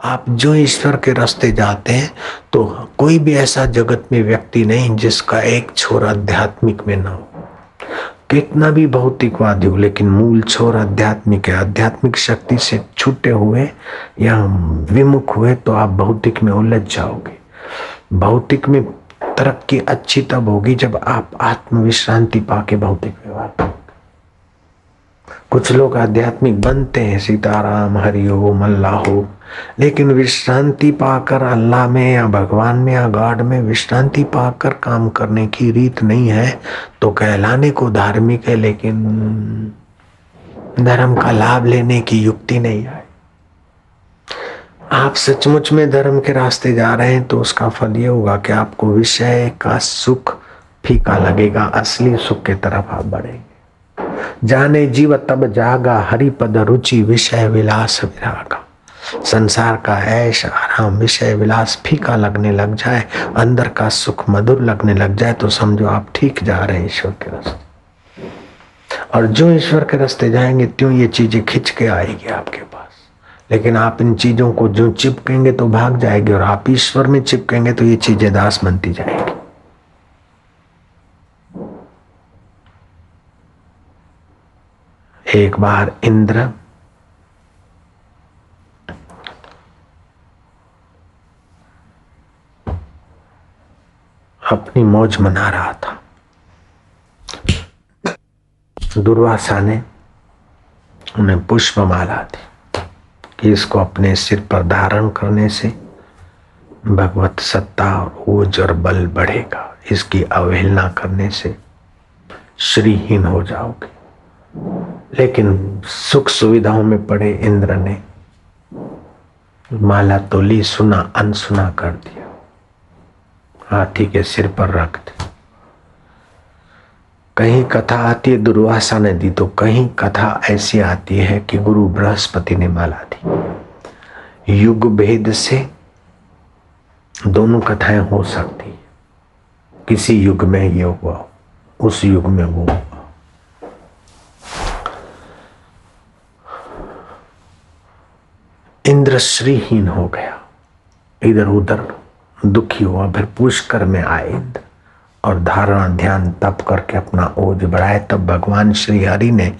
आप जो ईश्वर के रास्ते जाते हैं तो कोई भी ऐसा जगत में व्यक्ति नहीं जिसका एक छोर आध्यात्मिक में ना हो। कितना भी भौतिकवादी हो, लेकिन मूल छोर आध्यात्मिक है। आध्यात्मिक शक्ति से छूटे हुए या विमुख हुए तो आप भौतिक में उलझ जाओगे। भौतिक में तरक्की अच्छी तब होगी जब आप आत्मविश्रांति पाके भौतिक व्यवहार कुछ लोग आध्यात्मिक बनते हैं, सीताराम हरि ओम अल्लाह लेकिन विश्रांति पाकर अल्लाह में या भगवान में या गॉड में विश्रांति पाकर काम करने की रीत नहीं है तो कहलाने को धार्मिक है, लेकिन धर्म का लाभ लेने की युक्ति नहीं है। आप सचमुच में धर्म के रास्ते जा रहे हैं तो उसका फल ये होगा कि आपको विषय का सुख फीका लगेगा, असली सुख के तरफ़ आप बढ़ेंगे। जाने जीव तब जागा, हरिपद रुचि विषय विलास विरागा। संसार का ऐश, आराम, विषय, विलास फीका लगने लग जाए, अंदर का सुख मधुर लगने लग जाए तो समझो आप ठीक जा रहे हैं ईश्वर के रास्ते। और जो ईश्वर के रास्ते जाएँगे, त्यों ये चीज़ें खिंच के आएगी आपके पास। लेकिन आप इन चीज़ों को जो चिपकेंगे तो भाग जाएगी, और आप ईश्वर में चिपकेंगे तो ये चीज़ें दास बनती जाएँगी। एक बार इंद्र अपनी मौज मना रहा था। दुर्वासा ने उन्हें पुष्पमाला दी। कि इसको अपने सिर पर धारण करने से भगवत सत्ता और ओज और बल बढ़ेगा। इसकी अवहेलना करने से श्रीहीन हो जाओगे। लेकिन सुख सुविधाओं में पड़े इंद्र ने माला तो ली सुना अनसुना कर दिया। हाथी के सिर पर रख दी कहीं कथा आती है, दुर्वासा ने दी तो कहीं कथा ऐसी आती है कि गुरु बृहस्पति ने माला दी। युग भेद से दोनों कथाएँ हो सकती किसी युग में ये हुआ, उस युग में वो इंद्र श्रीहीन हो गया इधर उधर दुखी हुआ, फिर पुष्कर में आए और धारणा ध्यान तप करके अपना ओज बढ़ाए। तब भगवान श्री हरि ने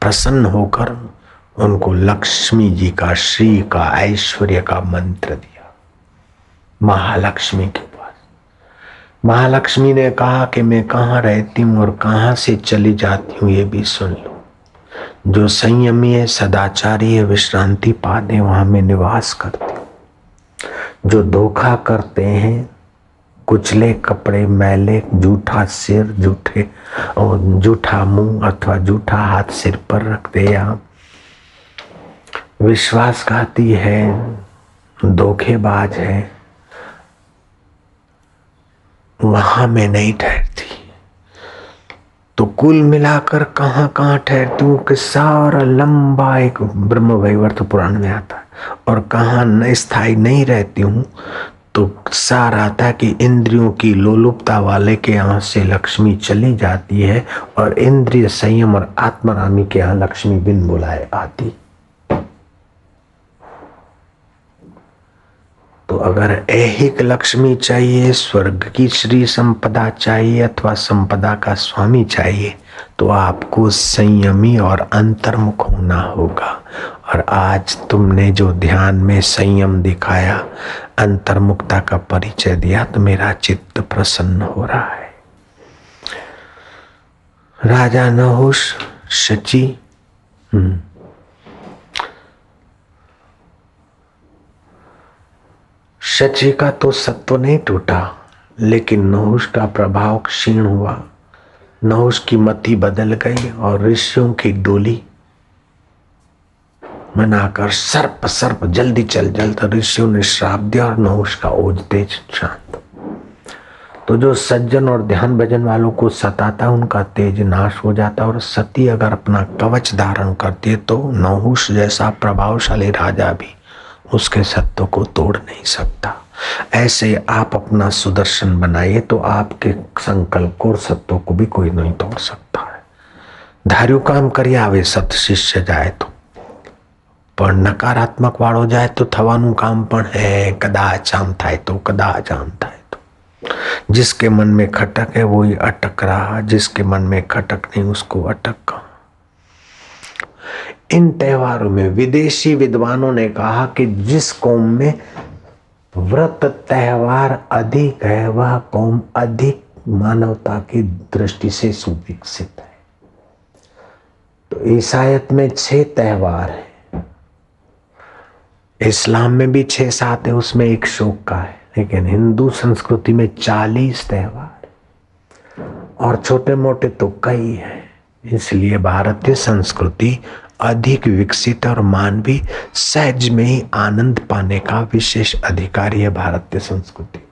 प्रसन्न होकर उनको लक्ष्मी जी का, श्री का, ऐश्वर्य का मंत्र दिया। महालक्ष्मी के पास। महालक्ष्मी ने कहा कि मैं कहाँ रहती हूँ और कहाँ से चली जाती हूँ, ये भी सुन लो। जो संयमी है, सदाचारी है, विश्रांति पाते वहाँ में निवास करते जो धोखा करते हैं, कुचले कपड़े, मैले, जूठा सिर, जूठे, और जूठा मुँह अथवा जूठा हाथ सिर पर रखते या विश्वासघाती है, धोखेबाज है, वहाँ में नहीं ठहरती। तो कुल मिलाकर कहाँ कहाँ ठहरती हूँ कि सारा लंबा एक ब्रह्म वैवर्त पुराण में आता है। और कहाँ स्थायी नहीं रहती हूँ तो सार आता है कि इंद्रियों की लोलुपता वाले के यहाँ से लक्ष्मी चली जाती है और इंद्रिय संयम और आत्मरामी के यहाँ लक्ष्मी बिन बुलाए आती। तो अगर ऐहिक लक्ष्मी चाहिए, स्वर्ग की श्री संपदा चाहिए अथवा संपदा का स्वामी चाहिए तो आपको संयमी और अंतर्मुख होना होगा। और आज तुमने जो ध्यान में संयम दिखाया, अंतर्मुखता का परिचय दिया तो मेरा चित्त प्रसन्न हो रहा है। राजा नहुष, शची हम्म शची का तो सत्व नहीं टूटा, लेकिन नहुष का प्रभाव क्षीण हुआ। नहुष की मति बदल गई और ऋषियों की डोली मनाकर सर्प सर्प जल्दी चल जल्द ऋषियों ने श्राप दिया और नहुष का ओज तेज शांत। तो जो सज्जन और ध्यान भजन वालों को सताता, उनका तेज नाश हो जाता और सती अगर अपना कवच धारण करती है तो नहुष जैसा प्रभावशाली राजा भी उसके सत्व को तोड़ नहीं सकता ऐसे आप अपना सुदर्शन बनाइए तो आपके संकल्प को और सत्व को भी कोई नहीं तोड़ सकता है धार्यु काम करिए आवे सत शिष्य जाए तो પણ નકારાત્મક વાળો જાય તો થવાનું કામ પણ હે કદાચ આમ થાય તો કદાચ આમ થાય તો जिसके मन में खटक है वो ही अटक रहा जिसके मन में खटक नहीं उसको अटक कहा इन त्योहारों में विदेशी विद्वानों ने कहा कि जिस कौम में व्रत त्योहार अधिक है, वह कौम अधिक मानवता की दृष्टि से सुविकसित है। तो ईसायत में छह त्योहार है। इस्लाम में भी छह सात है, उसमें एक शोक का है। लेकिन हिंदू संस्कृति में चालीस त्योहार और छोटे मोटे तो कई हैं। इसलिए भारतीय संस्कृति अधिक विकसित और मानवीय सहज में ही आनंद पाने का विशेष अधिकारी है भारतीय संस्कृति।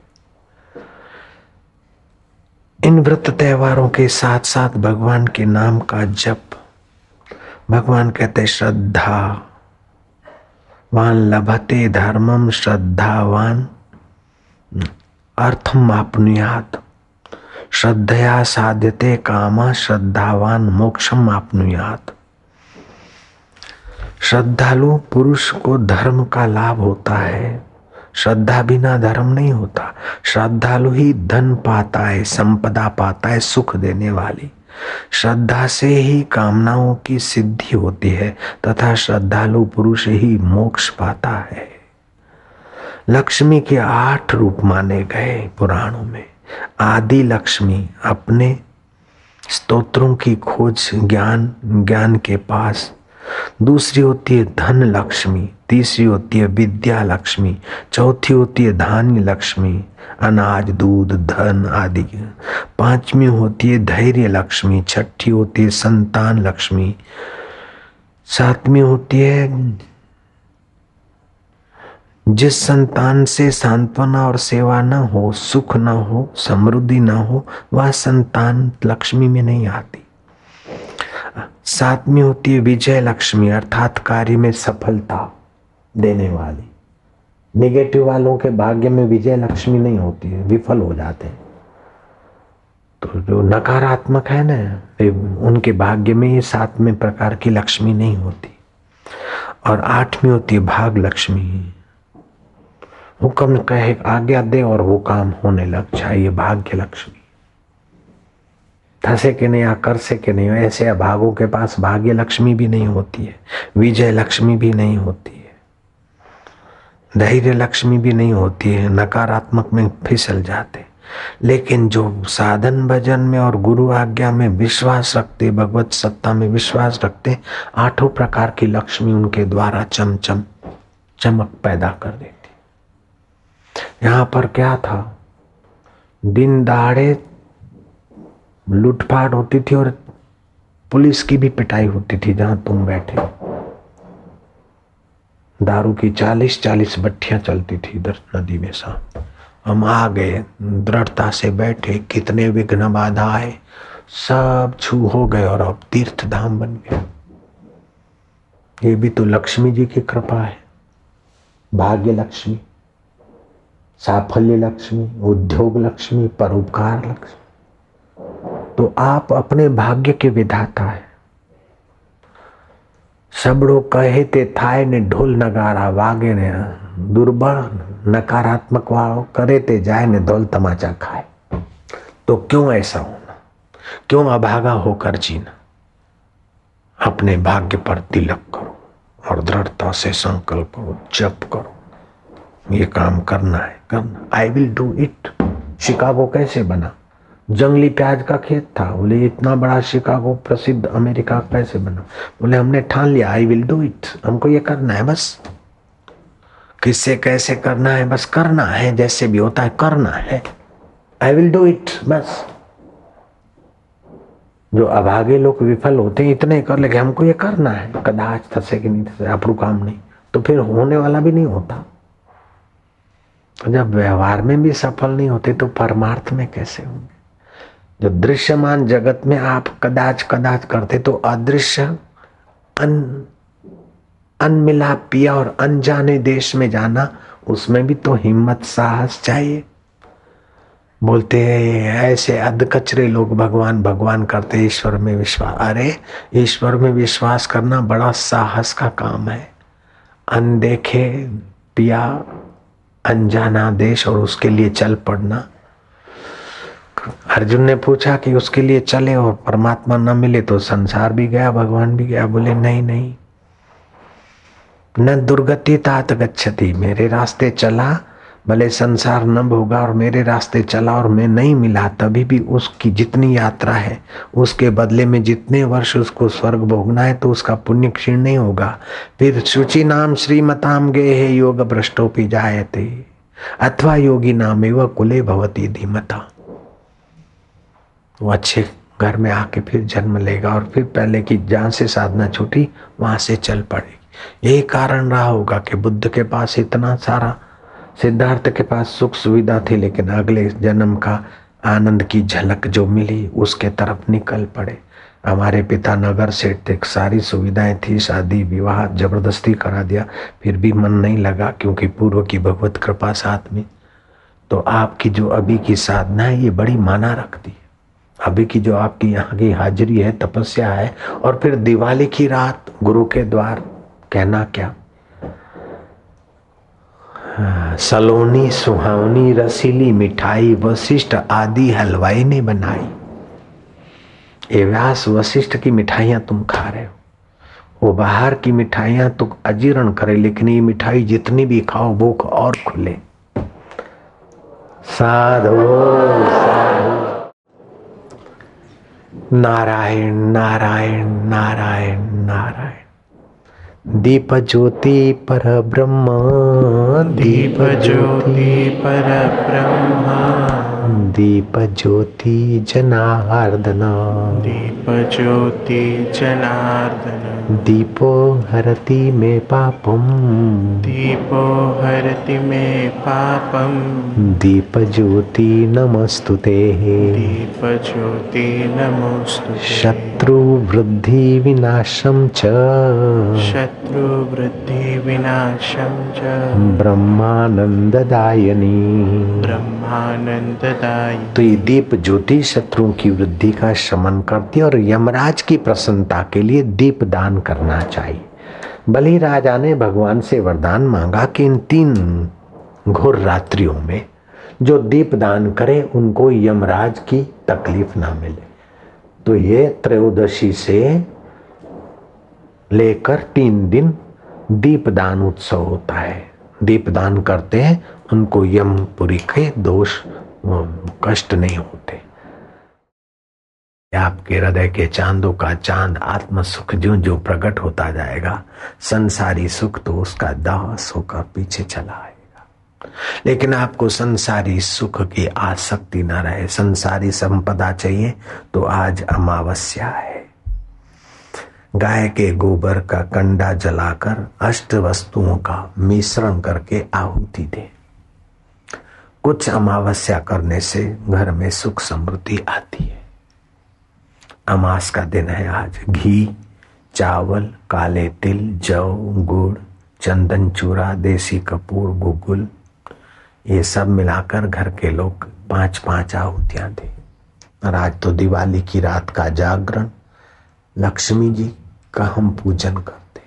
इन व्रत त्योहारों के साथ साथ भगवान के नाम का जप। भगवान कहते श्रद्धा, वान लभते धर्मम श्रद्धावान अर्थम आपनुयात। श्रद्धया साध्यते कामा श्रद्धावान मोक्षम आपनुयात। श्रद्धालु पुरुष को धर्म का लाभ होता है। श्रद्धा बिना धर्म नहीं होता। श्रद्धालु ही धन पाता है, संपदा पाता है, सुख देने वाली। श्रद्धा से ही कामनाओं की सिद्धि होती है तथा श्रद्धालु पुरुष ही मोक्ष पाता है। लक्ष्मी के आठ रूप माने गए पुराणों में। आदि लक्ष्मी अपने स्तोत्रों की खोज ज्ञान ज्ञान के पास दूसरी होती है धन लक्ष्मी, तीसरी होती है विद्या लक्ष्मी, चौथी होती है धान्य लक्ष्मी, अनाज, दूध, धन आदि। पांचवी होती है धैर्य लक्ष्मी, छठी होती है संतान लक्ष्मी, सातवीं होती है जिस संतान से सांत्वना और सेवा न हो, सुख न हो, समृद्धि न हो, वह संतान लक्ष्मी में नहीं आती। सातवीं होती है विजय लक्ष्मी अर्थात कार्य में सफलता देने वाली। निगेटिव वालों के भाग्य में विजय लक्ष्मी नहीं होती है, विफल हो जाते हैं। तो जो नकारात्मक है ना उनके भाग्य में ये सातवें प्रकार की लक्ष्मी नहीं होती। और आठवीं होती है भाग लक्ष्मी। हुक्म कहे, आज्ञा दे और वो काम होने लग जाए, ये भाग्य लक्ष्मी। थसे के नहीं या कर से के नहीं, ऐसे अभागों के पास भाग्य लक्ष्मी भी नहीं होती है, विजय लक्ष्मी भी नहीं होती है, धैर्य लक्ष्मी भी नहीं होती है, नकारात्मक में फिसल जाते लेकिन जो साधन भजन में और गुरु आज्ञा में विश्वास रखते भगवत सत्ता में विश्वास रखते आठों प्रकार की लक्ष्मी उनके द्वारा चमचम, चमक पैदा कर देती यहाँ पर क्या था? दिन दाड़े लूटपाट होती थी और पुलिस की भी पिटाई होती थी जहाँ तुम बैठे। दारू की चालीस चालीस भट्टियाँ चलती थी इधर नदी में सा। हम आ गए, दृढ़ता से बैठे, कितने विघ्न बाधा आए, सब छू हो गए और अब तीर्थ धाम बन गया ये भी तो लक्ष्मी जी की कृपा है। भाग्य लक्ष्मी, साफल्य लक्ष्मी, उद्योग लक्ष्मी, परोपकार लक्ष्मी। तो आप अपने भाग्य के विधाता है। सबड़ो कहे ते था ने ढोल नगारा, वागे ने दुर्बल, नकारात्मक वालों करे ते जाए ने ढोल तमाचा खाए। तो क्यों ऐसा होना? क्यों अभागा होकर जीना? अपने भाग्य पर तिलक करो और दृढ़ता से संकल्प करो जप करो। ये काम करना है, करना। I will do it Chicago कैसे बना? जंगली प्याज का खेत था। बोले, इतना बड़ा शिकागो प्रसिद्ध अमेरिका कैसे बना? बोले, हमने ठान लिया। आई विल डू इट हमको ये करना है, बस। किससे कैसे करना है? बस करना है। जैसे भी होता है, करना है। आई विल डू इट बस। जो अभागे लोग विफल होते हैं, इतने कर लेके हमको ये करना है। कदाच थसे कि नहीं थसे अपरू काम नहीं। तो फिर होने वाला भी नहीं होता। जब व्यवहार में भी सफल नहीं होते तो परमार्थ में कैसे होंगे? जो दृश्यमान जगत में आप कदाच कदाच करते तो अदृश्य अन अनमिला पिया और अनजाने देश में जाना, उसमें भी तो हिम्मत, साहस चाहिए। बोलते हैं, ऐसे अध कचरे लोग भगवान भगवान करते, ईश्वर में विश्वास। अरे, ईश्वर में विश्वास करना बड़ा साहस का काम है। अनदेखे पिया, अनजाना देश और उसके लिए चल पड़ना। अर्जुन ने पूछा कि उसके लिए चले और परमात्मा न मिले तो संसार भी गया, भगवान भी गया। बोले, नहीं नहीं। न दुर्गति तात गच्छति। मेरे रास्ते चला, भले संसार न भोगा और मेरे रास्ते चला और मैं नहीं मिला, तभी भी उसकी जितनी यात्रा है, उसके बदले में जितने वर्ष उसको स्वर्ग भोगना है तो उसका पुण्य क्षीण नहीं होगा। फिर शुचि नाम श्रीमताम गे है योग भ्रष्टोपी जायते। अथवा योगी नाम एवं कुले भवती धीमता। वो अच्छे घर में आके फिर जन्म लेगा और फिर पहले की जहाँ से साधना छूटी, वहाँ से चल पड़ेगी। यही कारण रहा होगा कि बुद्ध के पास इतना सारा सिद्धार्थ के पास सुख सुविधा थी, लेकिन अगले जन्म का आनंद की झलक जो मिली, उसके तरफ़ निकल पड़े। हमारे पिता नगर से सारी सुविधाएँ थी, शादी, विवाह, ज़बरदस्ती करा दिया। फिर भी मन नहीं लगा, क्योंकि पूर्व की भगवत कृपा साथ में। तो आपकी जो अभी की साधना है, ये बड़ी माना रखती अभी की जो आपकी यहाँ की हाजिरी है, तपस्या है, और फिर दिवाली की रात गुरु के द्वार, कहना क्या? सलोनी, सुहावनी, रसीली, मिठाई, वशिष्ठ आदि हलवाई ने बनाई। ये व्यास वशिष्ठ की मिठाइयाँ तुम खा रहे हो। वो बाहर की मिठाइयाँ तो अजीर्ण करे, लेकिन ये मिठाई जितनी भी खाओ भूख और खुले। साधो। नारायण नारायण नारायण नारायण। दीप ज्योति पर ब्रह्म दीप ज्योति पर ब्रह्म दीप ज्योति जनार्दन। दीप ज्योति जनार्दन। दीपो हरति मे पापम। दीपो हरति मे पापम। दीप ज्योति नमस्तुते दीप ज्योति नमोस्तु शत्रु वृद्धि विनाशम च। शत्रु वृद्धि विनाशम च ब्रह्मानंददायनी ब्रह्मानंददायी तो ये दीप ज्योति शत्रुओं की वृद्धि का शमन करती है और यमराज की प्रसन्नता के लिए दीप दान करना चाहिए। बलि राजा ने भगवान से वरदान मांगा कि इन तीन घोर रात्रियों में जो दीप दान करे, उनको यमराज की तकलीफ़ ना मिले। तो ये त्रयोदशी से लेकर तीन दिन दीपदान उत्सव होता है। दीपदान करते हैं, उनको यमपुरी के दोष कष्ट नहीं होते। आपके हृदय के चांदों का चाँद आत्म सुख जो जो प्रकट होता जाएगा, संसारी सुख तो उसका दास होकर पीछे चला आएगा। लेकिन आपको संसारी सुख की आसक्ति न रहे, संसारी संपदा चाहिए तो आज अमावस्या है। गाय के गोबर का कंडा जलाकर अष्ट वस्तुओं का मिश्रण करके आहुति दे। कुछ अमावस्या करने से घर में सुख समृद्धि आती है। अमास का दिन है आज। घी, चावल, काले तिल जव गुड़, चंदन चूरा, देसी कपूर, गुगुल, ये सब मिलाकर घर के लोग पाँच पाँच आहुतियाँ दे। और आज तो दिवाली की रात का जागरण। लक्ष्मी जी का हम पूजन करते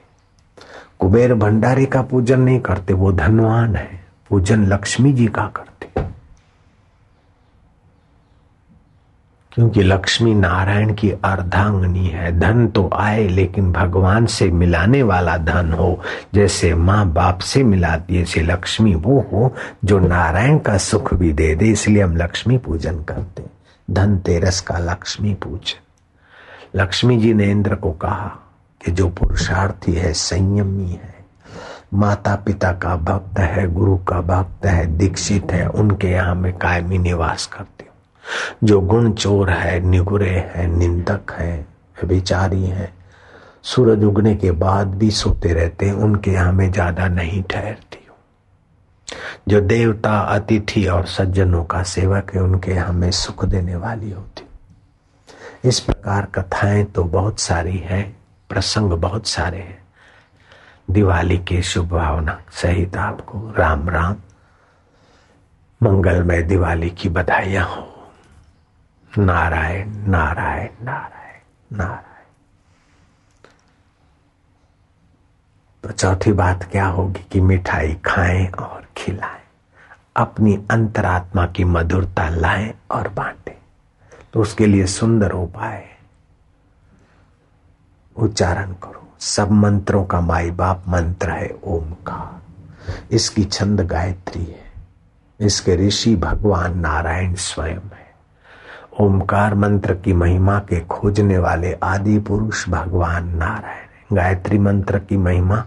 कुबेर भंडारी का पूजन नहीं करते, वो धनवान है। पूजन लक्ष्मी जी का करते क्योंकि लक्ष्मी नारायण की अर्धांगनी है, धन तो आए, लेकिन भगवान से मिलाने वाला धन हो, जैसे माँ बाप से मिलाती है लक्ष्मी वो हो, जो नारायण का सुख भी दे दे, इसलिए हम लक्ष्मी पूजन करते धन तेरस का लक्ष्मी पूजन। लक्ष्मी जी ने इंद्र को कहा कि जो पुरुषार्थी है, संयमी है माता पिता का भक्त है, गुरु का भक्त है, दीक्षित है, उनके यहाँ में कायमी निवास करती हूँ। जो गुण चोर है, निगुरे है, निंदक है विचारी है, सूरज उगने के बाद भी सोते रहते हैं, उनके यहाँ में ज़्यादा नहीं ठहरती हूँ। जो देवता, अतिथि और सज्जनों का सेवक है, उनके यहाँ में सुख देने वाली होती इस प्रकार कथाएँ तो बहुत सारी है, प्रसंग बहुत सारे हैं। दिवाली की शुभ भावना सहित आपको। राम राम। मंगलमय दिवाली की बधाइयाँ हो। नारायण नारायण नारायण नारायण। तो चौथी बात क्या होगी कि मिठाई खाएँ और खिलाएँ। अपनी अंतरात्मा की मधुरता लाएँ और बांटें। तो उसके लिए सुंदर उपाय उच्चारण करो। सब मंत्रों का माई बाप मंत्र है ओम का इसकी छंद गायत्री है। इसके ऋषि भगवान नारायण स्वयं है। ओमकार मंत्र की महिमा के खोजने वाले आदि पुरुष भगवान नारायण गायत्री मंत्र की महिमा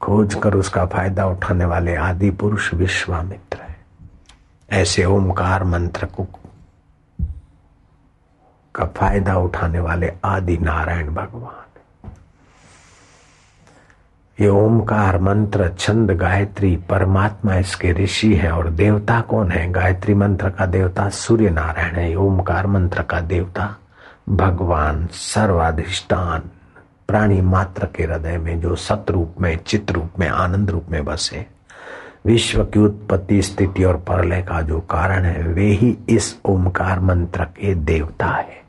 खोज कर उसका फ़ायदा उठाने वाले आदि पुरुष विश्वामित्र है। ऐसे ओमकार मंत्र को का फ़ायदा उठाने वाले आदि नारायण भगवान। ये ओमकार मंत्र छंद गायत्री परमात्मा इसके ऋषि है और देवता कौन है? गायत्री मंत्र का देवता सूर्य नारायण है ओमकार मंत्र का देवता भगवान सर्वाधिष्ठान, प्राणी मात्र के हृदय में जो सत रूप में चित रूप में, आनंद रूप में बसे। विश्व की उत्पत्ति स्थिति और परलय का जो कारण है, वे ही इस ओमकार मंत्र के देवता है।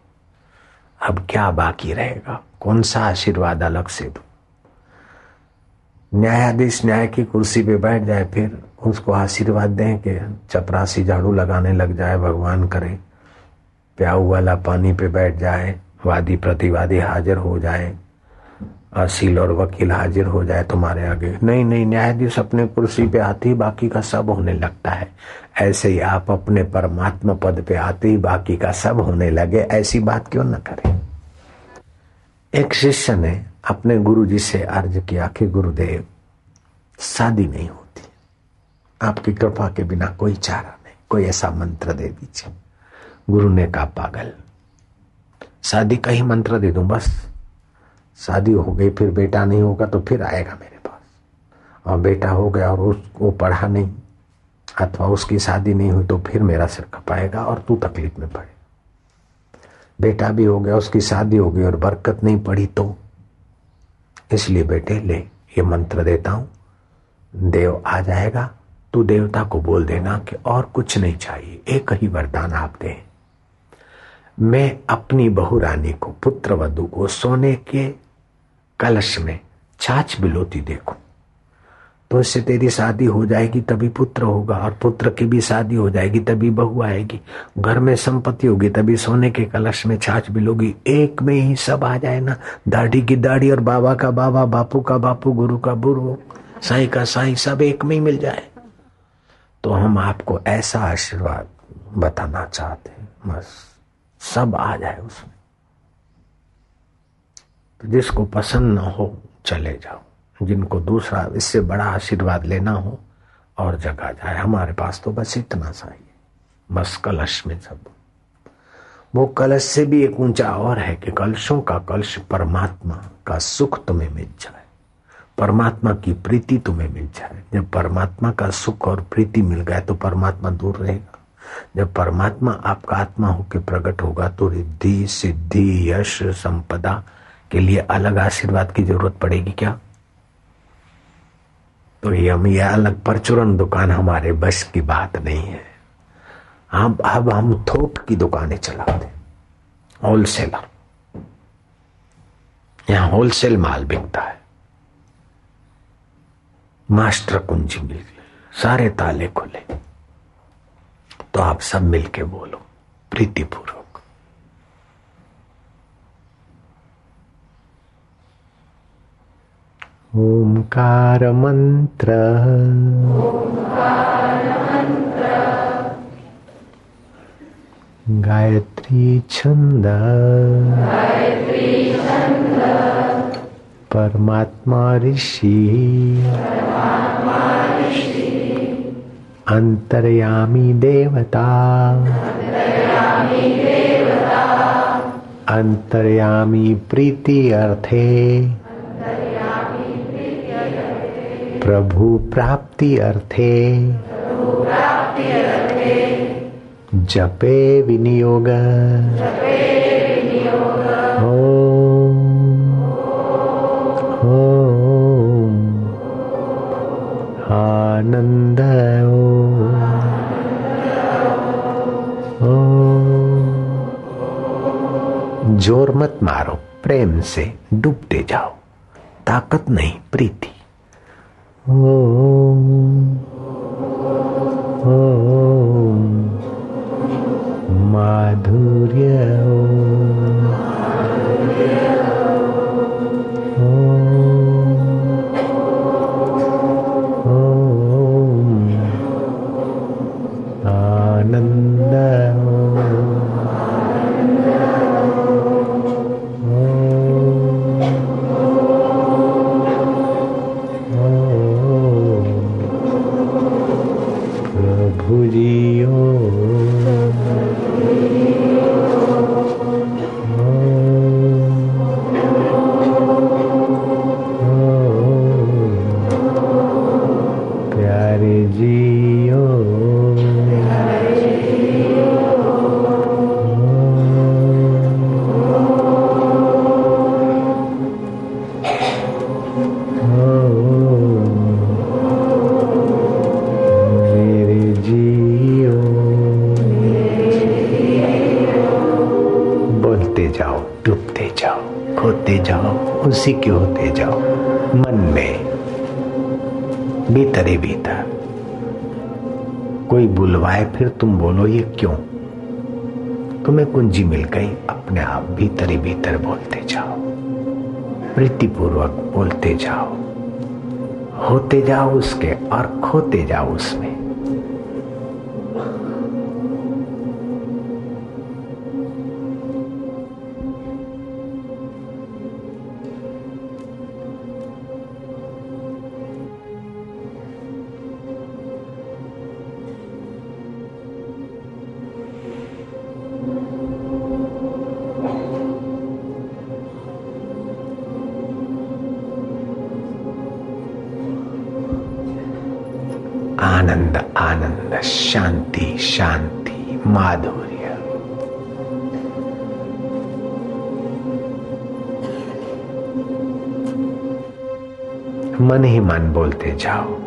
अब क्या बाकी रहेगा? कौन सा आशीर्वाद अलग से दू? न्यायाधीश न्याय की कुर्सी पे बैठ जाए, फिर उसको आशीर्वाद दें कि चपरासी झाड़ू लगाने लग जाए, भगवान करे। प्याऊ वाला पानी पे बैठ जाए, वादी प्रतिवादी हाजिर हो जाए, असील और वकील हाजिर हो जाए तुम्हारे आगे। नहीं नहीं, न्यायाधीश अपने कुर्सी पे आते ही बाकी का सब होने लगता है। ऐसे ही आप अपने परमात्मा पद पे आते ही बाकी का सब होने लगे, ऐसी बात क्यों न करें? एक शिष्य ने अपने गुरु जी से अर्ज़ किया कि गुरुदेव, शादी नहीं होती। आपकी कृपा के बिना कोई चारा नहीं, कोई ऐसा मंत्र दे दीजिए। गुरु ने कहा, पागल, शादी का ही मंत्र दे दूँ बस। शादी हो गई, फिर बेटा नहीं होगा तो फिर आएगा मेरे पास। और बेटा हो गया और उस, वो पढ़ा नहीं, अथवा उसकी शादी नहीं हुई तो फिर मेरा सिर खपाएगा और तू तकलीफ़ में पड़े बेटा भी हो गया, उसकी शादी हो गई और बरकत नहीं पड़ी तो इसलिए बेटे, ले, ये मंत्र देता हूँ। देव आ जाएगा। तू देवता को बोल देना कि और कुछ नहीं चाहिए, एक ही वरदान आप दे। मैं अपनी बहु रानी को, पुत्र वधु को, सोने के कलश में छाछ बिलोती देखूँ। तो इससे तेरी शादी हो जाएगी, तभी पुत्र होगा और पुत्र की भी शादी हो जाएगी, तभी बहू आएगी। घर में संपत्ति होगी, तभी सोने के कलश में छाछ बिलोगी एक में ही सब आ जाए ना। दाढ़ी की दाढ़ी और बाबा का बाबा, बापू का बापू, गुरु का गुरु, साई का साई, सब एक में ही मिल जाए। तो हम आपको ऐसा आशीर्वाद बताना चाहते हैं। बस सब आ जाए उसमें। तो जिसको पसंद ना हो, चले जाओ। जिनको दूसरा, इससे बड़ा आशीर्वाद लेना हो और जगह जाए। हमारे पास तो बस इतना सा ही बस कलश में सब। वो कलश से भी एक ऊँचा और है कि कलशों का कलश परमात्मा का सुख तुम्हें मिल जाए। परमात्मा की प्रीति तुम्हें मिल जाए। जब परमात्मा का सुख और प्रीति मिल गया तो परमात्मा दूर रहेगा। जब परमात्मा आपका आत्मा होकर प्रकट होगा तो रिद्धि, सिद्धि, यश, संपदा के लिए अलग आशीर्वाद की ज़रूरत पड़ेगी क्या? तो ये हम ये अलग परचुरन दुकान हमारे बस की बात नहीं है। हम अब हम थोक की दुकानें चलाते होलसेलर। यहाँ होलसेल माल बिकता है। मास्टर कुंजी मिल गई। सारे ताले खुले। तो आप सब मिलके बोलो, प्रीतिपूर्वक। ओंकार मंत्र गायत्री छंद। परमात्मा ऋषि। अंतर्यामी देवता। अंतर्यामी प्रीति अर्थे। प्रभु प्राप्ति अर्थे जपे विनियोग। आनंद ज़ोर मत मारो प्रेम से डूबते जाओ ताकत नहीं प्रीति माधुर्य खोते जाओ, उसी के होते जाओ। मन में भीतर ही भीतर। कोई बुलवाए, फिर तुम बोलो, ये क्यों? तुम्हें कुंजी मिल गई, अपने आप भीतर ही भीतर बोलते जाओ। प्रीतिपूर्वक बोलते जाओ। होते जाओ उसके और खोते जाओ उसमें।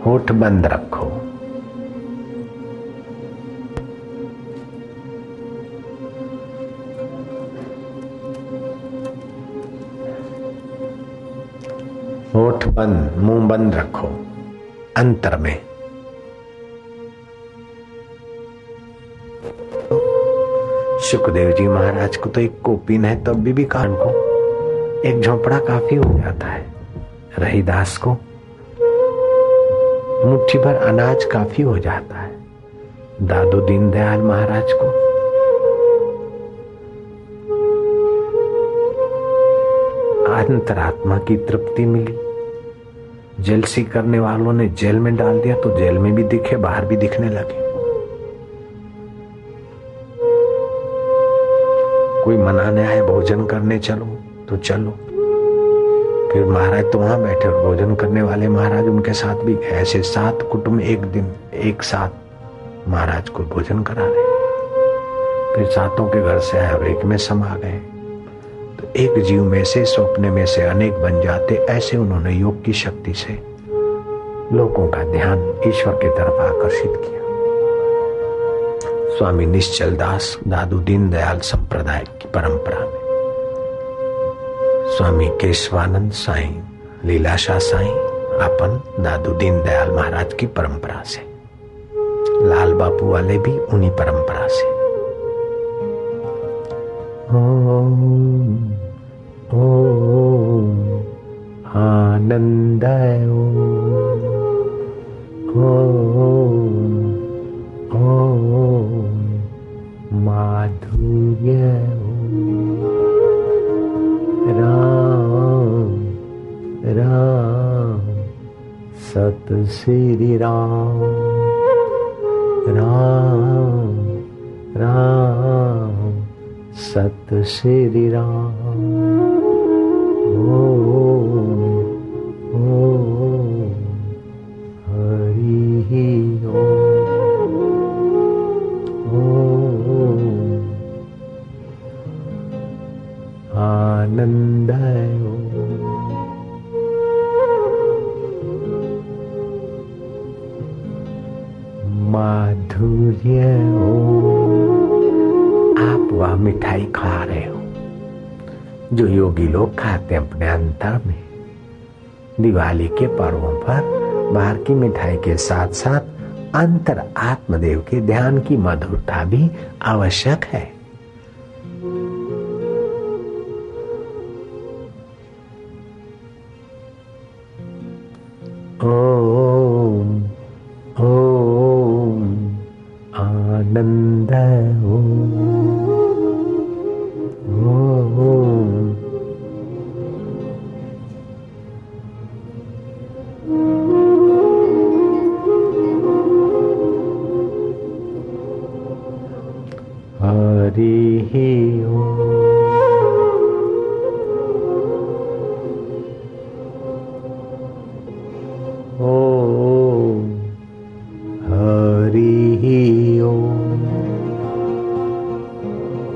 होठ बंद रखो। होठ बंद मुँह बंद रखो। अंतर में। सुखदेव जी महाराज को तो एक कोपिन है तब भी, भी कान को एक झोपड़ा काफ़ी हो जाता है। रहीदास को मुट्ठी भर अनाज काफ़ी हो जाता है। दादू दीनदयाल महाराज को। अंतरात्मा की तृप्ति मिली। जेलसी करने वालों ने जेल में डाल दिया तो जेल में भी दिखे, बाहर भी दिखने लगे। कोई मनाने आए, भोजन करने चलो तो चलो। फिर महाराज तो वहाँ बैठे और भोजन करने वाले महाराज उनके साथ भी गए ऐसे सात कुटुंब एक दिन, एक साथ महाराज को भोजन करा रहे। फिर सातों के घर से आए और एक में समा गए। तो एक जीव में से, स्वप्न में से अनेक बन जाते, ऐसे उन्होंने योग की शक्ति से लोगों का ध्यान ईश्वर की तरफ़ आकर्षित किया। स्वामी निश्चल दास, दादू दीनदयाल संप्रदाय की परंपरा में। स्वामी केशवानंद साई, लीलाशाह साई अपन दादू दीनदयाल महाराज की परंपरा से। लाल बापू वाले भी उन्हीं परंपरा से। आनंद माधुर्य राम राम सत श्री राम। राम राम सत श्री राम। ओम जो योगी लोग खाते हैं अपने अंतर में। दिवाली के पर्वों पर, बाहर की मिठाई के साथ साथ अंतर आत्मदेव के ध्यान की मधुरता भी आवश्यक है।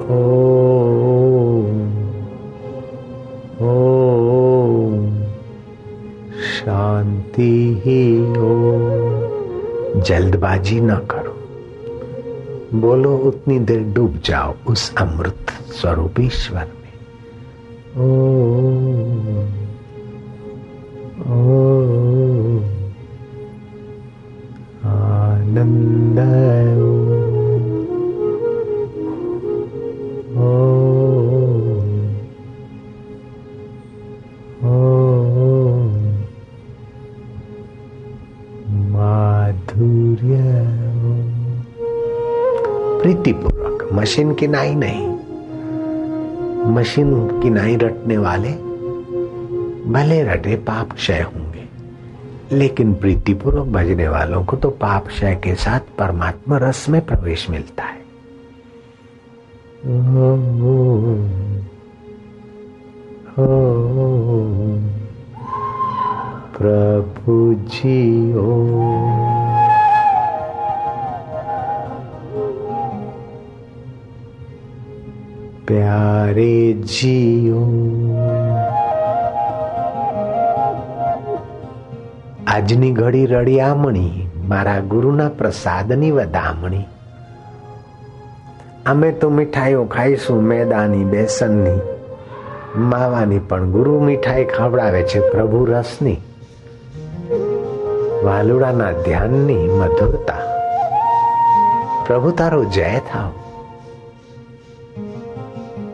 शांति ही हो। जल्दबाजी ना करो। बोलो उतनी देर डूब जाओ उस अमृत स्वरूप ईश्वर में। ओम। प्रीतिपूर्वक नाई नहीं। मशीन की नाई रटने वाले भले रटे पाप क्षय होंगे, लेकिन प्रीतिपूर्वक बजने वालों को तो पाप क्षय के साथ परमात्मा रस में प्रवेश मिलता। ઘડી રળિયામણી મારા ગુરુના પ્રસાદની વધામણી અમે તો મીઠાઈઓ ખાઈશું મેદાની બેસનની માવાની પણ ગુરુ મીઠાઈ ખવડાવે છે પ્રભુ રસની વાલુડાના ધ્યાનની મધુરતા પ્રભુ તારો જય થાવ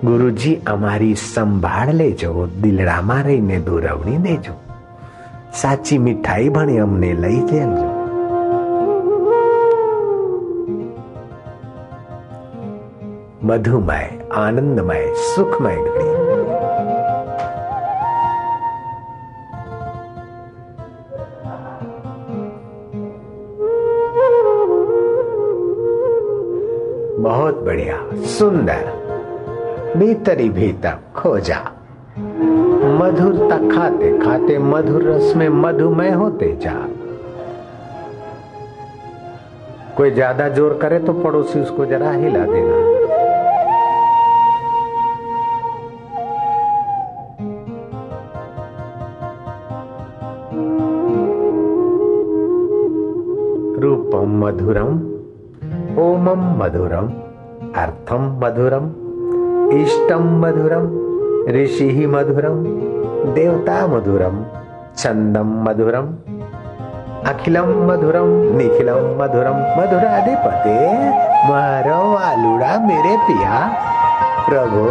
ગુરુજી અમારી સંભાળ લેજો દિલડામાં રહીને દોરવણી દેજો સાચી મીઠાઈ ભણી અમને લઈ જજો મધુમય આનંદમય સુખમય ઘડી बहुत बढ़िया सुंदर भीतरी भीतर खोजा मधुरता खाते खाते मधुर रस में मधुमय होते जा। कोई ज़्यादा ज़ोर करे तो पड़ोसी उसको जरा हिला देना। रूपम मधुरम, ओमम मधुरम, अर्थम मधुरम, इष्टम मधुरम, ऋषि ही मधुरम। देवता मधुरम छंदम मधुरम अखिलम मधुरम निखिलम मधुरम मधुराधिपते, मारो वालुड़ा मेरे पिया, प्रभु।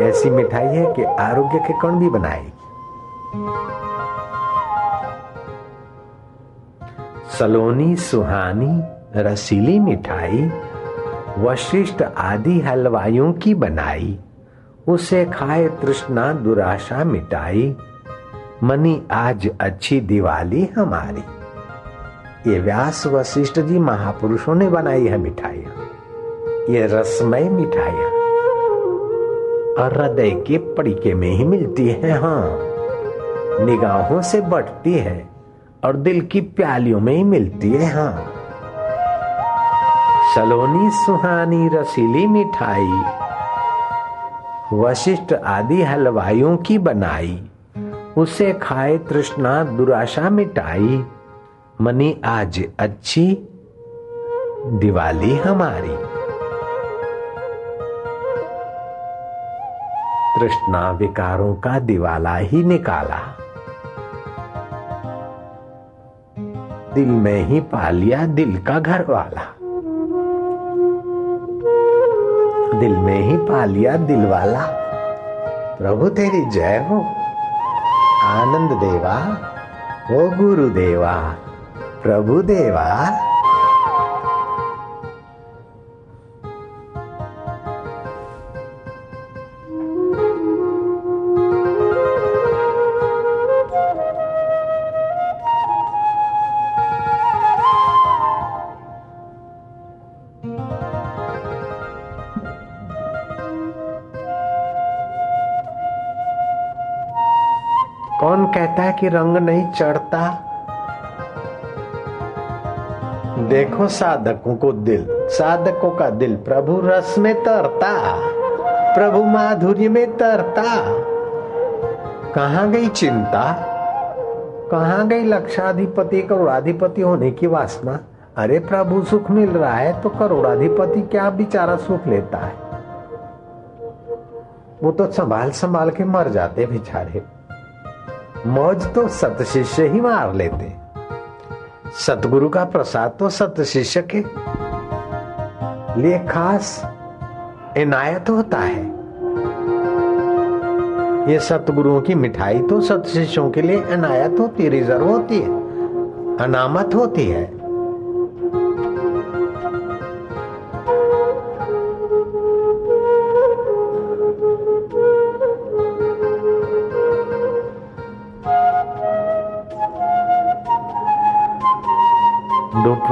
ऐसी मिठाई है कि आरोग्य के कण भी बनाएगी। सलोनी, सुहानी, रसीली मिठाई वशिष्ठ आदि हलवाइयों की बनाई। उसे खाए तृष्णा दुराशा मिटाई। मनी, आज अच्छी दिवाली हमारी। ये व्यास वशिष्ठ जी महापुरुषों ने बनाई है मिठाइया। ये रसमय मिठाइया। और हृदय के पड़ीके में ही मिलती है हाँ। निगाहों से बढ़ती है और दिल की प्यालियों में ही मिलती है हाँ। सलोनी सुहानी रसीली मिठाई, वशिष्ठ आदि हलवाइयों की बनाई, उसे खाए तृष्णा दुराशा मिटाई। मनी आज अच्छी, दिवाली हमारी। तृष्णा विकारों का दिवाला ही निकाला। दिल में ही पा लिया दिल का घर वाला दिल में ही पा लिया दिल वाला। प्रभु तेरी जय हो। आनंद देवा, ओ गुरुदेवा, प्रभु देवा। कहता है कि रंग नहीं चढ़ता। देखो साधकों को दिल, साधकों का दिल प्रभु रस में तरता, प्रभु माधुर्य में तरता। कहाँ गई चिंता? कहाँ गई लक्षाधिपति, करोड़ाधिपति होने की वासना? अरे प्रभु सुख मिल रहा है तो करोड़ाधिपति क्या बेचारा सुख लेता है? वो तो संभाल संभाल के मर जाते बेचारे। मौज तो सत शिष्य ही मार लेते। सतगुरु का प्रसाद तो सत शिष्य के लिए खास इनायत होता है। ये सतगुरुओं की मिठाई तो सत शिष्यों के लिए इनायत होती, रिज़र्व होती है, अनामत होती है।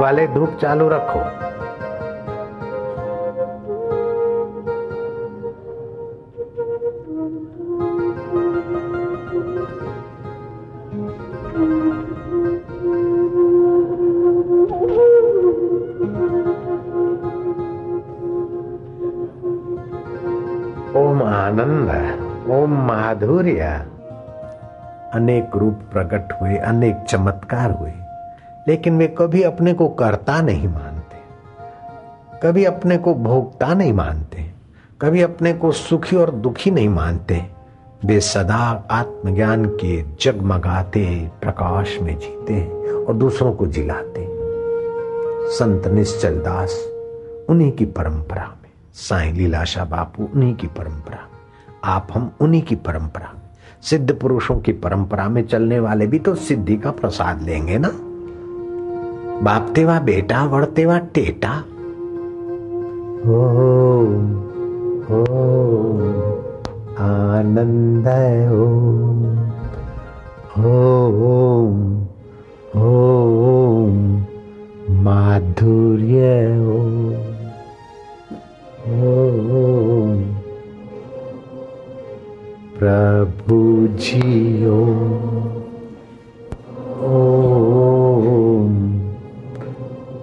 वाले धूप चालू रखो। ओम आनंद, ओम माधुर्य। अनेक रूप प्रकट हुए, अनेक चमत्कार हुए। लेकिन वे कभी अपने को करता नहीं मानते। कभी अपने को भोगता नहीं मानते। कभी अपने को सुखी और दुखी नहीं मानते। वे सदा आत्मज्ञान के जगमगाते प्रकाश में जीते और दूसरों को जिलाते संत निश्चल दास, उन्हीं की परंपरा में। साई लीलाशा बापू, उन्हीं की परंपरा आप हम, उन्हीं की परंपरा सिद्ध पुरुषों की परंपरा में चलने वाले भी तो सिद्धि का प्रसाद लेंगे ना? बाप तेवा बेटा वड़तेवा टेटा। हो हो आनंद हो हो हो माधुर्य हो प्रभु जियो।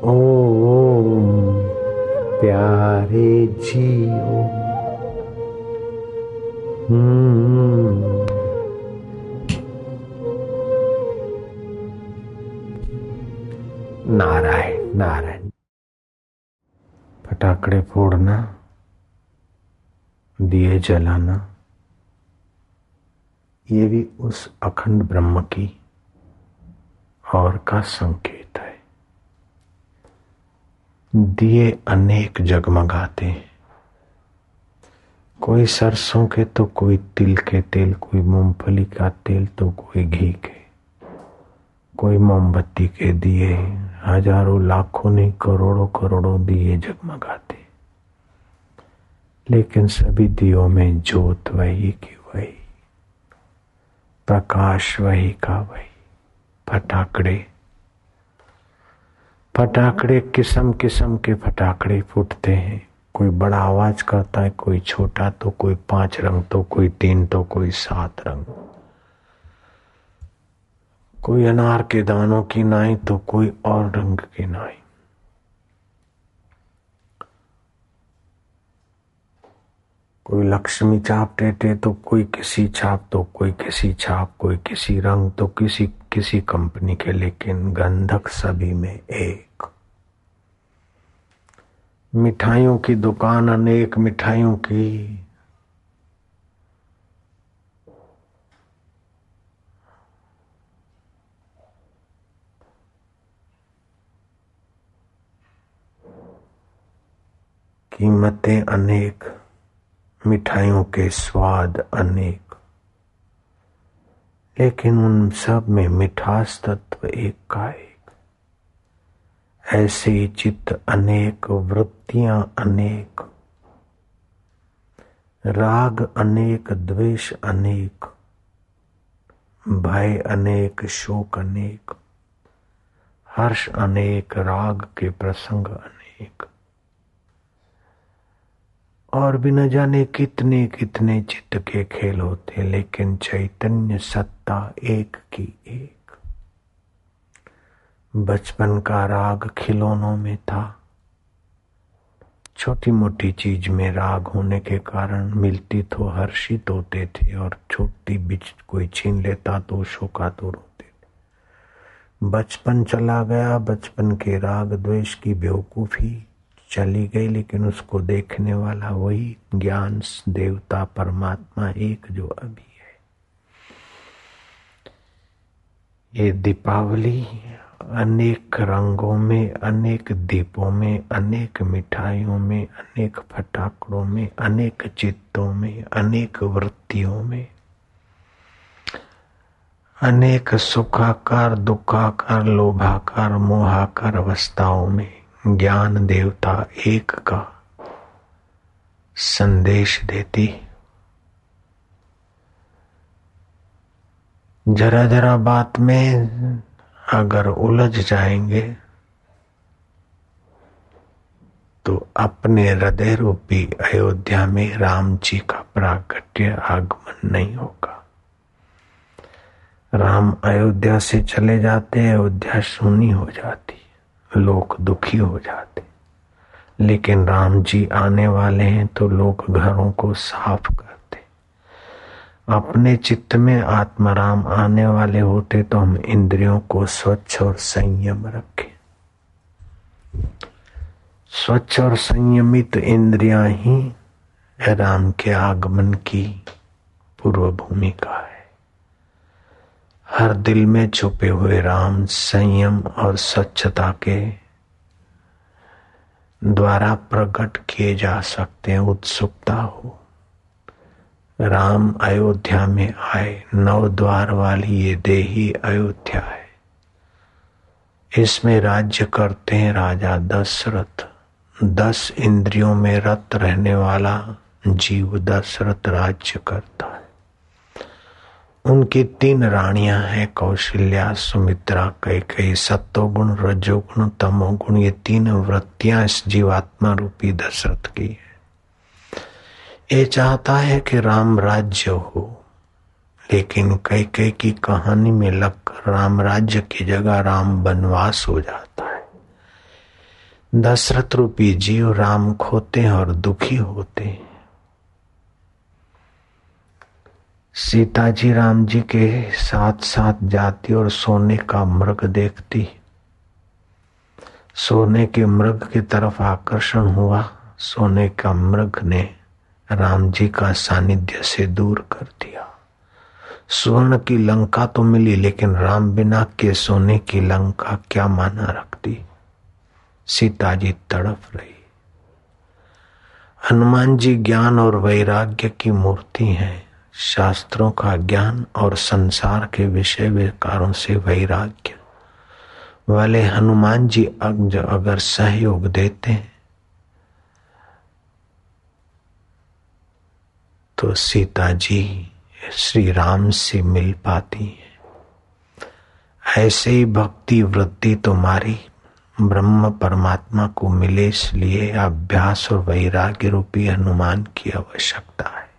ओम प्यारे जियो। हम्म। नारायण नारायण। फटाकड़े फोड़ना, दिए जलाना, ये भी उस अखंड ब्रह्म की और का संकेत है। दिए अनेक जगमगाते कोई सरसों के तो कोई तिल के तेल, कोई मूंगफली का तेल तो कोई घी के। कोई मोमबत्ती के दिए हज़ारों, लाखों नहीं, करोड़ों करोड़ों दिए जगमगाते लेकिन सभी दियों में ज्योत वही की वही, प्रकाश वही का वही, फटाकड़े फटाकड़े किस्म किस्म के फटाकड़े फूटते हैं। कोई बड़ा आवाज़ करता है, कोई छोटा तो कोई पाँच रंग तो कोई तीन तो कोई सात रंग। कोई अनार के दानों की नाई तो कोई और रंग की नाई। कोई लक्ष्मी छाप टेटे तो कोई किसी छाप तो कोई किसी छाप, कोई किसी रंग तो किसी किसी कंपनी के, लेकिन गंधक सभी में एक। मिठाइयों की दुकान, अनेक मिठाइयों की। कीमतें अनेक, मिठाइयों के स्वाद अनेक। लेकिन उन सब में मिठास तत्व एक का है। ऐसे चित्त अनेक वृत्तियाँ अनेक। राग अनेक, द्वेष अनेक। भय अनेक, शोक अनेक। हर्ष अनेक, राग के प्रसंग अनेक। और भी न जाने कितने कितने चित्त के खेल होते, लेकिन चैतन्य सत्ता एक की एक। बचपन का राग खिलौनों में था। छोटी मोटी चीज़ में राग होने के कारण मिलती तो हर्षित होते थे और छोटी बीच कोई छीन लेता तो शोका तो रोते थे। बचपन चला गया, बचपन के राग द्वेष की बेवकूफ़ी चली गई, लेकिन उसको देखने वाला वही ज्ञान, देवता, परमात्मा एक जो अभी है। ये दीपावली अनेक रंगों में, अनेक दीपों में, अनेक मिठाइयों में, अनेक फटाकड़ों में, अनेक चित्तों में, अनेक वृत्तियों में, अनेक सुखाकार, दुखाकार, लोभाकार, मोहाकार अवस्थाओं में, ज्ञान देवता एक का संदेश देती। जरा जरा बात में अगर उलझ जाएँगे तो अपने हृदय रूपी अयोध्या में राम जी का प्राकट्य आगमन नहीं होगा। राम अयोध्या से चले जाते अयोध्या सुनी हो जाती लोग दुखी हो जाते लेकिन राम जी आने वाले हैं तो लोग घरों को साफ़ करते अपने चित्त में आत्माराम आने वाले होते तो हम इंद्रियों को स्वच्छ और संयम रखें। स्वच्छ और संयमित इंद्रियाँ ही राम के आगमन की पूर्व भूमिका है। हर दिल में छुपे हुए राम संयम और स्वच्छता के द्वारा प्रकट किए जा सकते हैं उत्सुकता हो। राम अयोध्या में आए। नव द्वार वाली ये देही अयोध्या है। इसमें राज्य करते हैं राजा दशरथ। दस इंद्रियों में रत रहने वाला जीव दशरथ राज्य करता है। उनकी तीन रानियाँ हैं, कौशल्या, सुमित्रा कई कई सत्वगुण, रजोगुण, तमोगुण। ये तीन वृत्तियाँ इस जीवात्मा रूपी दशरथ की है। ये चाहता है कि राम राज्य हो, लेकिन कई कई की कहानी में लगकर राम राज्य की जगह राम बनवास हो जाता है। दशरथ रूपी जीव राम खोते हैं और दुखी होते हैं। सीता जी राम जी के साथ साथ जाती और सोने का मृग देखती। सोने के मृग की तरफ़ आकर्षण हुआ। सोने का मृग ने राम जी का सानिध्य से दूर कर दिया। स्वर्ण की लंका तो मिली, लेकिन राम बिना के सोने की लंका क्या माना रखती? सीता जी तड़प रही। हनुमान जी ज्ञान और वैराग्य की मूर्ति हैं। शास्त्रों का ज्ञान और संसार के विषय विकारों से वैराग्य। वाले हनुमान जी अगर सहयोग देते हैं तो सीता जी श्री राम से मिल पाती है। ऐसे ही भक्ति वृत्ति तुम्हारी ब्रह्म परमात्मा को मिले इसलिए अभ्यास और वैराग्य रूपी हनुमान की आवश्यकता है।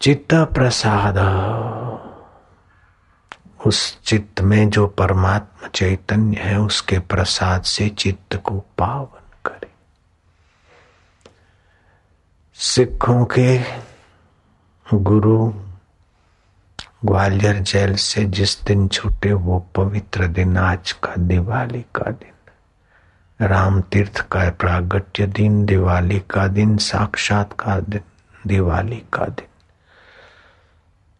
चित्त प्रसाद उस चित्त में जो परमात्मा चैतन्य है, उसके प्रसाद से चित्त को पावन करे सिखों के गुरु ग्वालियर जेल से जिस दिन छूटे वो पवित्र दिन, आज का दिवाली का दिन। राम तीर्थ का प्रागट्य दिन, दिवाली का दिन, साक्षात का दिन, दिवाली का दिन।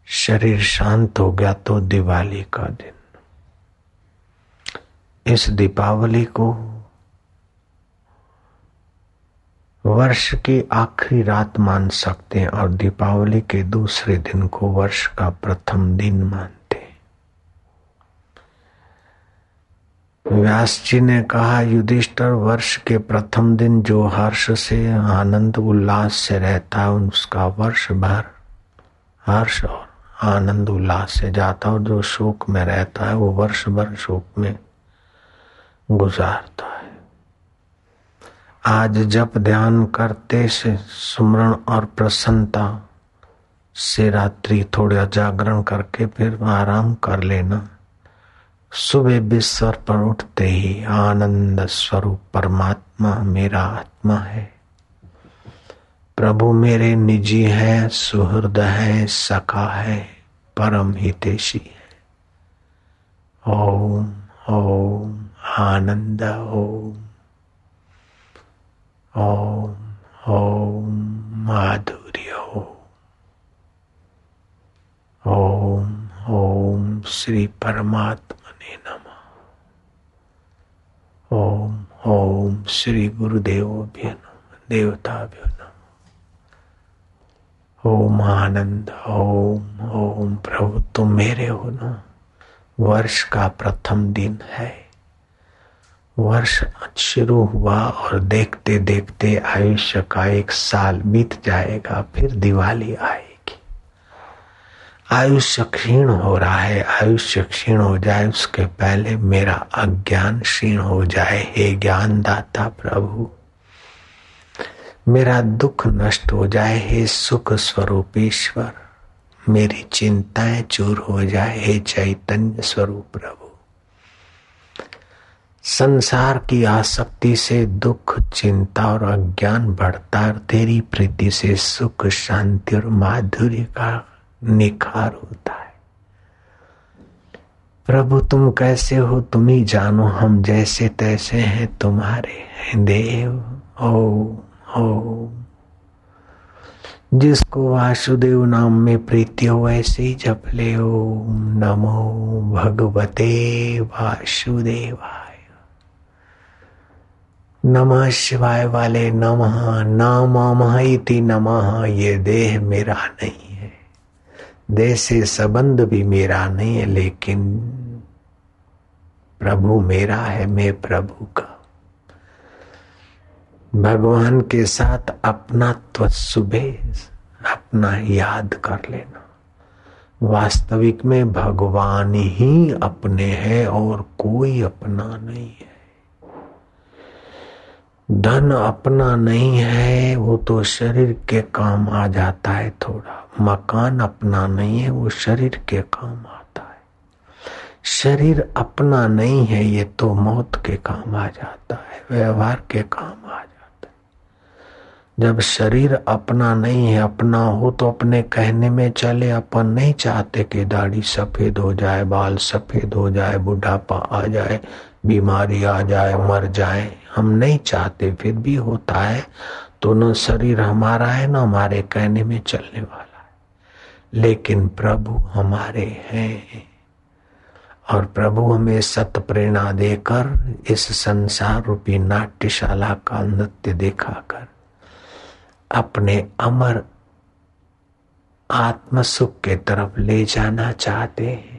शरीर शांत हो गया तो दिवाली का दिन। इस दीपावली को वर्ष की आखिरी रात मान सकते हैं और दीपावली के दूसरे दिन को वर्ष का प्रथम दिन मानते व्यास जी ने कहा, युधिष्ठर, वर्ष के प्रथम दिन जो हर्ष से, आनंद, उल्लास से रहता है, उसका वर्ष भर हर्ष और आनंद, उल्लास से जाता और जो शोक में रहता है, वो वर्ष भर शोक में गुजारता है। आज जब ध्यान करते से सुमरण और प्रसन्नता से रात्रि थोड़ा जागरण करके फिर आराम कर लेना। सुबह बिस्तर पर उठते ही आनंद स्वरूप परमात्मा मेरा आत्मा है। प्रभु मेरे निजी है, सुहृद है, सखा है, परम हितेशी है। ओम ओम, आनंद, ओम। ओम ओम माधुर्य ओम ओम श्री परमात्मा ने नम ओम ओम श्री गुरुदेव देवता ओम आनंद ओम ओम प्रभु तुम मेरे हो ना। वर्ष का प्रथम दिन है। वर्ष शुरू हुआ और देखते देखते आयुष्य का एक साल बीत जाएगा, फिर दिवाली आएगी। आयुष्य क्षीण हो रहा है, आयुष्य क्षीण हो जाए, उसके पहले मेरा अज्ञान क्षीण हो जाए। हे ज्ञान दाता प्रभु, मेरा दुख नष्ट हो जाए। हे सुख स्वरूप ईश्वर मेरी चिंताएँ चूर हो जाए। हे चैतन्य स्वरूप प्रभु संसार की आसक्ति से दुख, चिंता और अज्ञान बढ़ता और तेरी प्रीति से सुख, शांति और माधुर्य का निखार होता है। प्रभु, तुम कैसे हो? तुम ही जानो, हम जैसे तैसे हैं तुम्हारे हैं, देव ओ ओ जिसको वासुदेव नाम में प्रीति हो, ऐसे ही जप ले, ओम नमो भगवते वासुदेवा नमः शिवाय वाले नमः नाम इति नमः, ये देह मेरा नहीं है। देह से संबंध भी मेरा नहीं है, लेकिन प्रभु मेरा है, मैं प्रभु का। भगवान के साथ अपना तो सुबह अपना याद कर लेना। वास्तविक में भगवान ही अपने हैं और कोई अपना नहीं है। धन अपना नहीं है, वो तो शरीर के काम आ जाता है थोड़ा। मकान अपना नहीं है, वो शरीर के काम आता है। शरीर अपना नहीं है, ये तो मौत के काम आ जाता है, व्यवहार के काम आ जाता है। जब शरीर अपना नहीं है, अपना हो तो अपने कहने में चले, अपन नहीं चाहते कि दाढ़ी सफ़ेद हो जाए, बाल सफ़ेद हो जाए, बुढ़ापा आ जाए बीमारी आ जाए, मर जाए, हम नहीं चाहते, फिर भी होता है तो न शरीर हमारा है, न हमारे कहने में चलने वाला है। लेकिन प्रभु हमारे हैं। और प्रभु हमें सत प्रेरणा देकर इस संसार रूपी नाट्यशाला का नृत्य दिखाकर अपने अमर आत्म सुख के तरफ़ ले जाना चाहते हैं।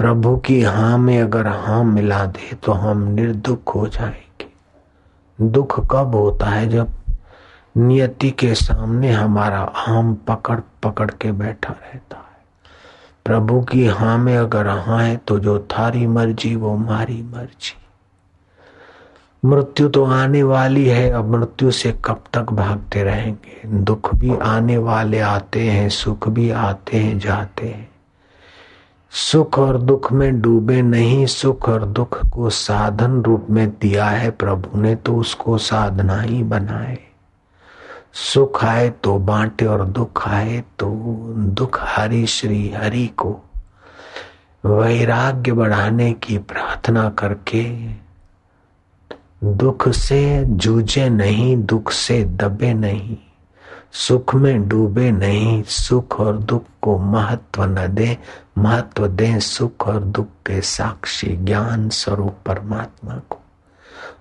प्रभु की हाँ में अगर हाँ मिला दे तो हम निर्दुख हो जाएँगे। दुख कब होता है जब नियति के सामने हमारा आम पकड़ पकड़ के बैठा रहता है। प्रभु की हाँ में अगर हाँ है तो जो थारी मर्ज़ी, वो मारी मर्ज़ी। मृत्यु तो आने वाली है, अब मृत्यु से कब तक भागते रहेंगे? दुख भी आने वाले आते हैं, सुख भी आते हैं, जाते हैं। सुख और दुख में डूबे नहीं, सुख और दुख को साधन रूप में दिया है प्रभु ने तो उसको साधना ही बनाए। सुख आए तो बांटे और दुख आए तो दुख हरि श्री हरि को। वैराग्य बढ़ाने की प्रार्थना करके दुख से जूझे नहीं, दुख से दबे नहीं। सुख में डूबे नहीं, सुख और दुख को महत्व न दे। महत्व दे सुख और दुख के साक्षी ज्ञान स्वरूप परमात्मा को।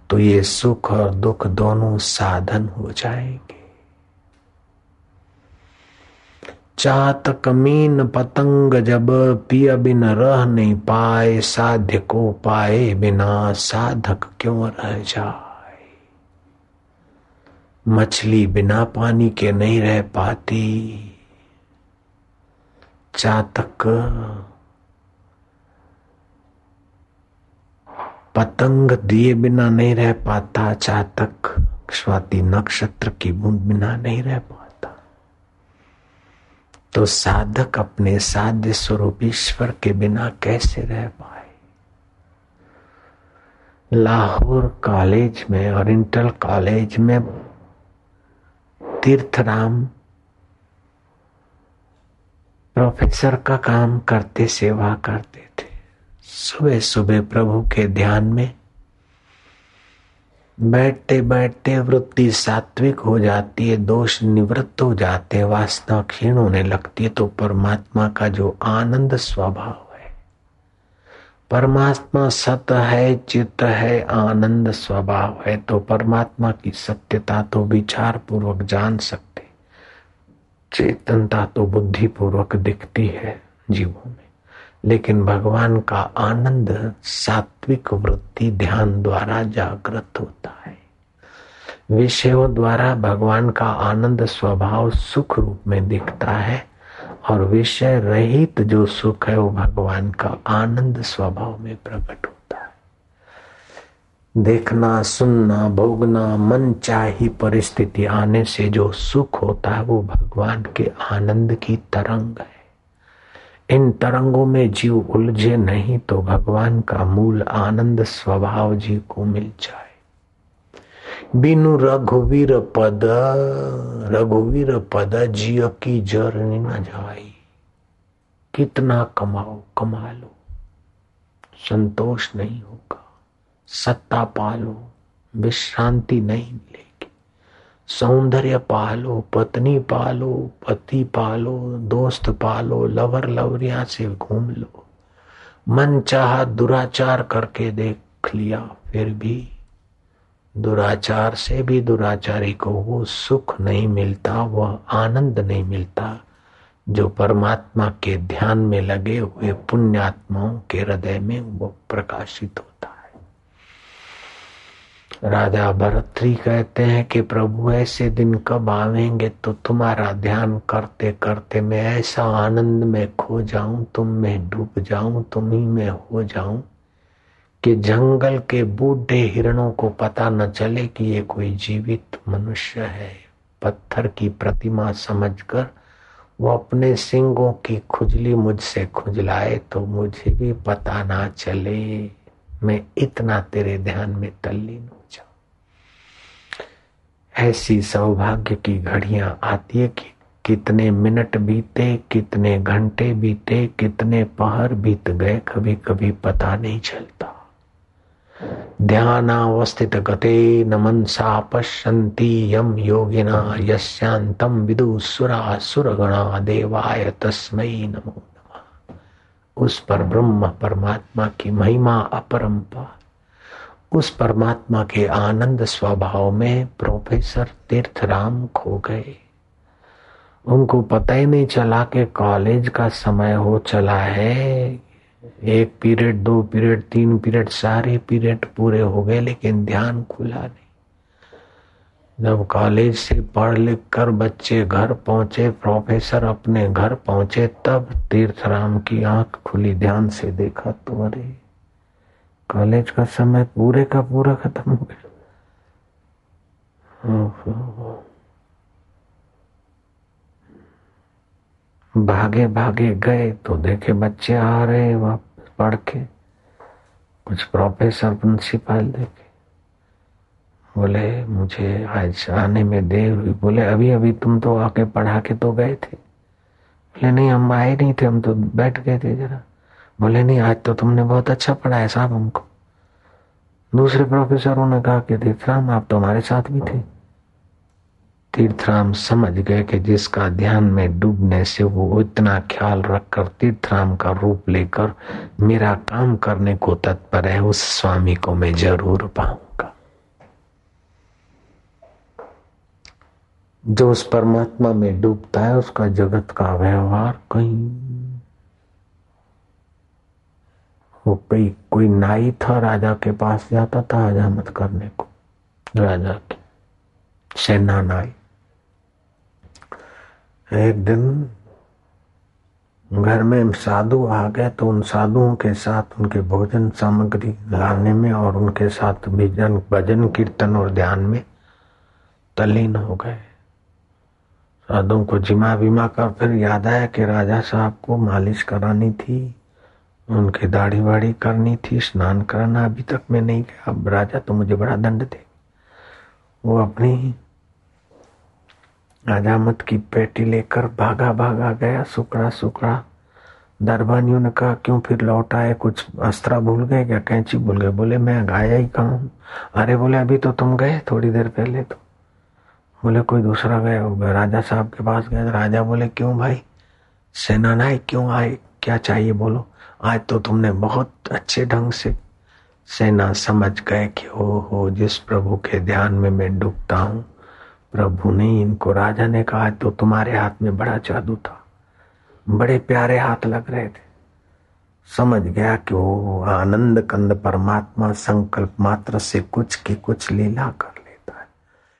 तो ये सुख और दुख दोनों साधन हो जाएँगे। चातक मीन पतंग जब पिय बिन रह नहीं पाए, साध्य को पाए बिना साधक क्यों रह जाए मछली बिना पानी के नहीं रह पाती। चातक पतंग दिए बिना नहीं रह पाता। चातक स्वाति नक्षत्र की बूंद बिना नहीं रह पाता। तो साधक अपने साध्य स्वरूप ईश्वर के बिना कैसे रह पाए? लाहौर कॉलेज में इंटर कॉलेज में तीर्थराम प्रोफेसर का काम करते, सेवा करते थे। सुबह सुबह प्रभु के ध्यान में बैठते बैठते वृत्ति सात्विक हो जाती है, दोष निवृत्त हो जाते वासना क्षीण होने लगती है तो परमात्मा का जो आनंद, स्वभाव परमात्मा सत है, चित्त है, आनंद स्वभाव है तो परमात्मा की सत्यता तो विचार पूर्वक जान सकते। चेतनता तो बुद्धि पूर्वक दिखती है जीवों में। लेकिन भगवान का आनंद सात्विक वृत्ति ध्यान द्वारा जागृत होता है। विषयों द्वारा भगवान का आनंद स्वभाव सुख रूप में दिखता है। और विषय रहित जो सुख है वो भगवान का आनंद स्वभाव में प्रकट होता है। देखना, सुनना, भोगना, मन चाही परिस्थिति आने से जो सुख होता है वो भगवान के आनंद की तरंग है। इन तरंगों में जीव उलझे नहीं तो भगवान का मूल आनंद स्वभाव जीव को मिल जाए। बिनु रघुवीर पद रघुवीर पद, जिय की जर न जाई। कितना कमाओ, कमा लो। संतोष नहीं होगा। सत्ता पालो, विश्रांति नहीं मिलेगी। सौंदर्य पालो, पत्नी पालो, पति पालो, दोस्त पालो, लवर लवरिया से घूम लो। मन चाह दुराचार करके देख लिया, फिर भी दुराचार से भी दुराचारी को वो सुख नहीं मिलता वह आनंद नहीं मिलता, जो परमात्मा के ध्यान में लगे हुए पुण्यात्माओं के हृदय में वो प्रकाशित होता है। राजा भरतरी कहते हैं कि प्रभु, ऐसे दिन कब आवेंगे तो तुम्हारा ध्यान करते करते मैं ऐसा आनंद में खो जाऊँ, तुम में डूब जाऊँ, तुम ही में हो जाऊँ। कि जंगल के बूढ़े हिरणों को पता न चले कि ये कोई जीवित मनुष्य है। पत्थर की प्रतिमा समझकर वो अपने सिंगों की खुजली मुझसे खुजलाए तो मुझे भी पता ना चले। मैं इतना तेरे ध्यान में तल्लीन हो जाऊँ। ऐसी सौभाग्य की घड़ियाँ आती है कि कितने मिनट बीते, कितने घंटे बीते, कितने पहर बीत गए कभी कभी पता नहीं चलता। ध्यानावस्थित गते न मनसा पश्यन्ति यम योगिना यस्यांतम विदु सुरा सुरगणा देवाय तस्मै नमो नमः। उस पर ब्रह्म परमात्मा की महिमा अपरंपार उस परमात्मा के आनंद स्वभाव में प्रोफेसर तीर्थराम खो गए। उनको पता ही नहीं चला कि कॉलेज का समय हो चला है एक पीरियड, दो पीरियड, तीन पीरियड, सारे पीरियड पूरे हो गए, लेकिन ध्यान खुला नहीं। जब कॉलेज से पढ़ लिख कर बच्चे घर पहुँचे, प्रोफेसर अपने घर पहुँचे, तब तीर्थराम की आँख खुली, ध्यान से देखा तो अरे, कॉलेज का समय पूरे का पूरा खत्म हो गया। भागे भागे गए तो देखे बच्चे आ रहे हैं वापस पढ़ के। कुछ प्रोफेसर प्रिंसिपल देखे। बोले, मुझे आज आने में देर हुई। बोले, अभी अभी तुम तो आके पढ़ा के तो गए थे। बोले, नहीं, हम आए नहीं थे, हम तो बैठ गए थे जरा। बोले, नहीं, आज तो तुमने बहुत अच्छा पढ़ाया साहब हमको। दूसरे प्रोफेसरों ने कहा कि दीक्षाम आप तो हमारे साथ भी थे। तीर्थराम समझ गए कि जिसका ध्यान में डूबने से वो इतना ख्याल रखकर तीर्थराम का रूप लेकर मेरा काम करने को तत्पर है, उस स्वामी को मैं ज़रूर पाऊँगा। जो उस परमात्मा में डूबता है, उसका जगत का व्यवहार कहीं वो कई कोई नाई था राजा के पास जाता था हजामत करने को। राजा की, सेना नाई। एक दिन घर में साधु आ गए तो उन साधुओं के साथ उनके भोजन सामग्री लाने में और उनके साथ भजन भजन कीर्तन और ध्यान में तल्लीन हो गए। साधुओं को जिमा विमा कर फिर याद आया कि राजा साहब को मालिश करानी थी, उनकी दाढ़ी वाड़ी करनी थी, स्नान कराना अभी तक मैं नहीं गया। अब राजा तो मुझे बड़ा दंड दे वो अपनी आजामत की पेटी लेकर भागा भागा गया, सुकड़ा सुकड़ा। दरबानियों ने कहा, क्यों फिर लौट आए? कुछ अस्त्रा भूल गए क्या? कैंची भूल गए? बोले, मैं गाया ही कहा अरे, बोले, अभी तो तुम गए थोड़ी देर पहले तो। बोले, कोई दूसरा गया होगा? राजा साहब के पास गए राजा बोले, क्यों भाई? सेना नायक क्यों आए? क्या चाहिए? बोलो, आज तो तुमने बहुत अच्छे ढंग से सेना समझ गए कि ओ हो जिस प्रभु के ध्यान में मैं डूबता हूँ प्रभु ने इनको राजा ने कहा तो तुम्हारे हाथ में बड़ा जादू था। बड़े प्यारे हाथ लग रहे थे। समझ गया कि वो आनंद कंद परमात्मा संकल्प मात्र से कुछ की कुछ लीला कर